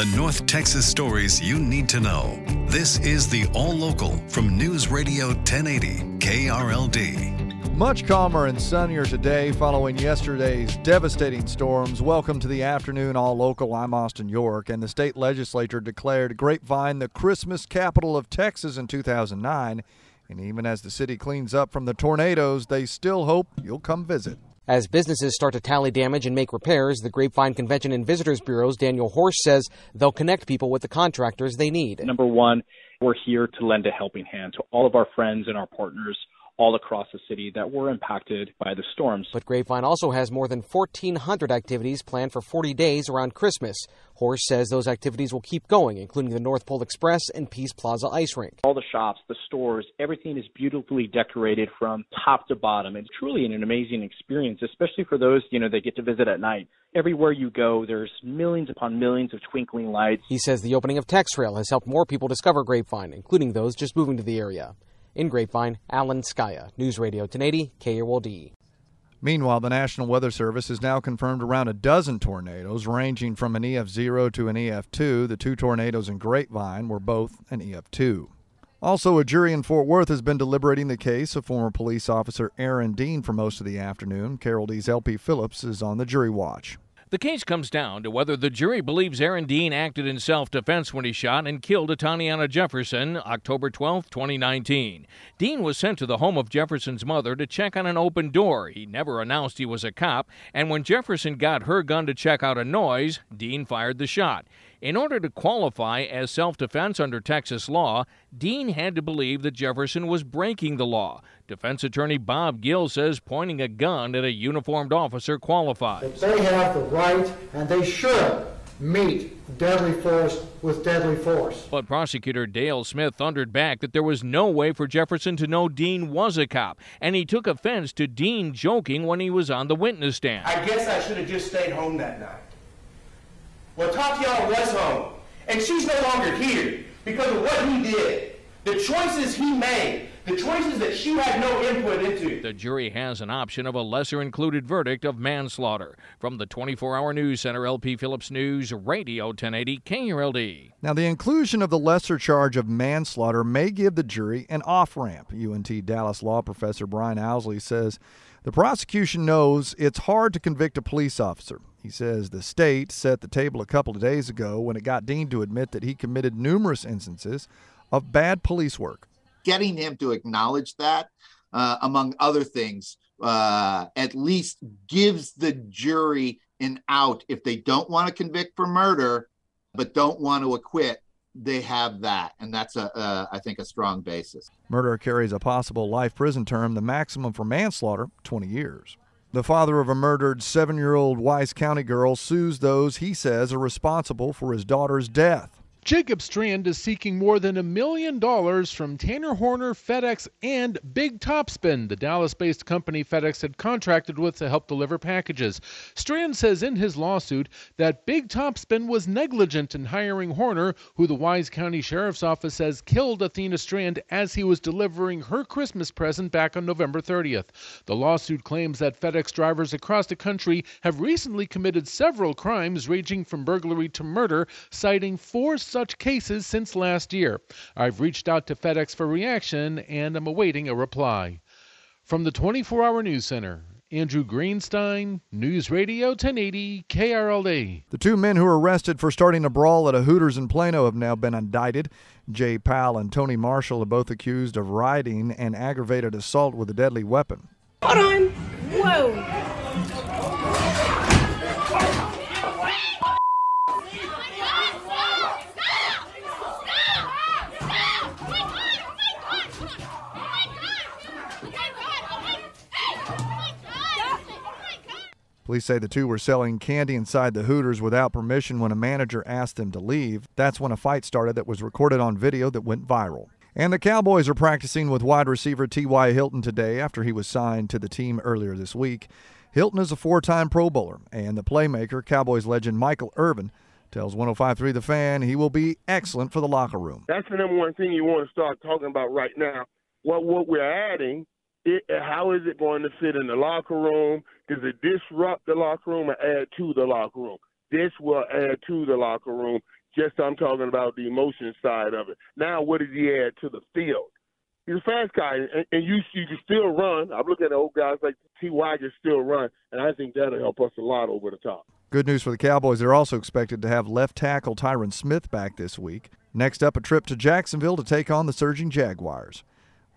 the North Texas stories you need to know. This is the All Local from News Radio 1080 KRLD. Much calmer and sunnier today following yesterday's devastating storms. Welcome to the afternoon All Local. I'm Austin York, and the state legislature declared Grapevine the Christmas capital of Texas in 2009. And even as the city cleans up from the tornadoes, they still hope you'll come visit. As businesses start to tally damage and make repairs, the Grapevine Convention and Visitors Bureau's Daniel Horsch says they'll connect people with the contractors they need. Number one, we're here to lend a helping hand to all of our friends and our partners all across the city that were impacted by the storms. But Grapevine also has more than 1,400 activities planned for 40 days around Christmas. Horsch says those activities will keep going, including the North Pole Express and Peace Plaza Ice Rink. All the shops, the stores, everything is beautifully decorated from top to bottom. It's truly an amazing experience, especially for those, you know, that get to visit at night. Everywhere you go, there's millions upon millions of twinkling lights. He says the opening of TexRail has helped more people discover Grapevine, including those just moving to the area. In Grapevine, Alan Scaia, News Radio 1080, KRLD. Meanwhile, the National Weather Service has now confirmed around a dozen tornadoes, ranging from an EF0 to an EF2. The two tornadoes in Grapevine were both an EF2. Also, a jury in Fort Worth has been deliberating the case of former police officer Aaron Dean for most of the afternoon. KRLD's LP Phillips is on the jury watch. The case comes down to whether the jury believes Aaron Dean acted in self defense when he shot and killed Atatiana Jefferson October 12, 2019. Dean was sent to the home of Jefferson's mother to check on an open door. He never announced he was a cop, and when Jefferson got her gun to check out a noise, Dean fired the shot. In order to qualify as self defense under Texas law, Dean had to believe that Jefferson was breaking the law. Defense attorney Bob Gill says pointing a gun at a uniformed officer qualifies. That they have the right and they should meet deadly force with deadly force. But prosecutor Dale Smith thundered back that there was no way for Jefferson to know Dean was a cop, and he took offense to Dean joking when he was on the witness stand. I guess I should have just stayed home that night. Well, Tatiana was home, and she's no longer here because of what he did, the choices he made, the choices that she had no input into. The jury has an option of a lesser included verdict of manslaughter. From the 24 hour news center, LP Phillips News, Radio 1080 KRLD. Now, the inclusion of the lesser charge of manslaughter may give the jury an off ramp. UNT Dallas law professor Brian Owsley says the prosecution knows it's hard to convict a police officer. He says the state set the table a couple of days ago when it got Dean to admit that he committed numerous instances of bad police work. Getting him to acknowledge that, uh, among other things, uh, at least gives the jury an out if they don't want to convict for murder, but don't want to acquit. They have that, and that's a, I think, a strong basis. Murder carries a possible life prison term. The maximum for manslaughter, 20 years. The father of a murdered seven year old Wise County girl sues those he says are responsible for his daughter's death. Jacob Strand is seeking more than a million dollars from Tanner Horner, FedEx, and Big Topspin, the Dallas based company FedEx had contracted with to help deliver packages. Strand says in his lawsuit that Big Topspin was negligent in hiring Horner, who the Wise County Sheriff's Office says killed Athena Strand as he was delivering her Christmas present back on November 30th. The lawsuit claims that FedEx drivers across the country have recently committed several crimes ranging from burglary to murder, citing four such cases since last year. I've reached out to FedEx for reaction and I'm awaiting a reply. From the 24 Hour News Center, Andrew Greenstein, News Radio 1080 KRLD. The two men who were arrested for starting a brawl at a Hooters in Plano have now been indicted. Jay Powell and Tony Marshall are both accused of rioting and aggravated assault with a deadly weapon. Hold on. Whoa. Police say the two were selling candy inside the Hooters without permission when a manager asked them to leave. That's when a fight started that was recorded on video that went viral. And the Cowboys are practicing with wide receiver T.Y. Hilton today after he was signed to the team earlier this week. Hilton is a four time Pro Bowler, and the playmaker, Cowboys legend Michael Irvin, tells 1053 The Fan he will be excellent for the locker room. That's the number one thing you want to start talking about right now. What what we're adding, it, how is it going to fit in the locker room? Does it disrupt the locker room or add to the locker room? This will add to the locker room. Just I'm talking about the emotion side of it. Now, what does he add to the field? He's a fast guy, and, and you you can still run. I'm looking at old guys like T.Y. can still run, and I think that'll help us a lot over the top. Good news for the Cowboys. They're also expected to have left tackle Tyron Smith back this week. Next up, a trip to Jacksonville to take on the surging Jaguars.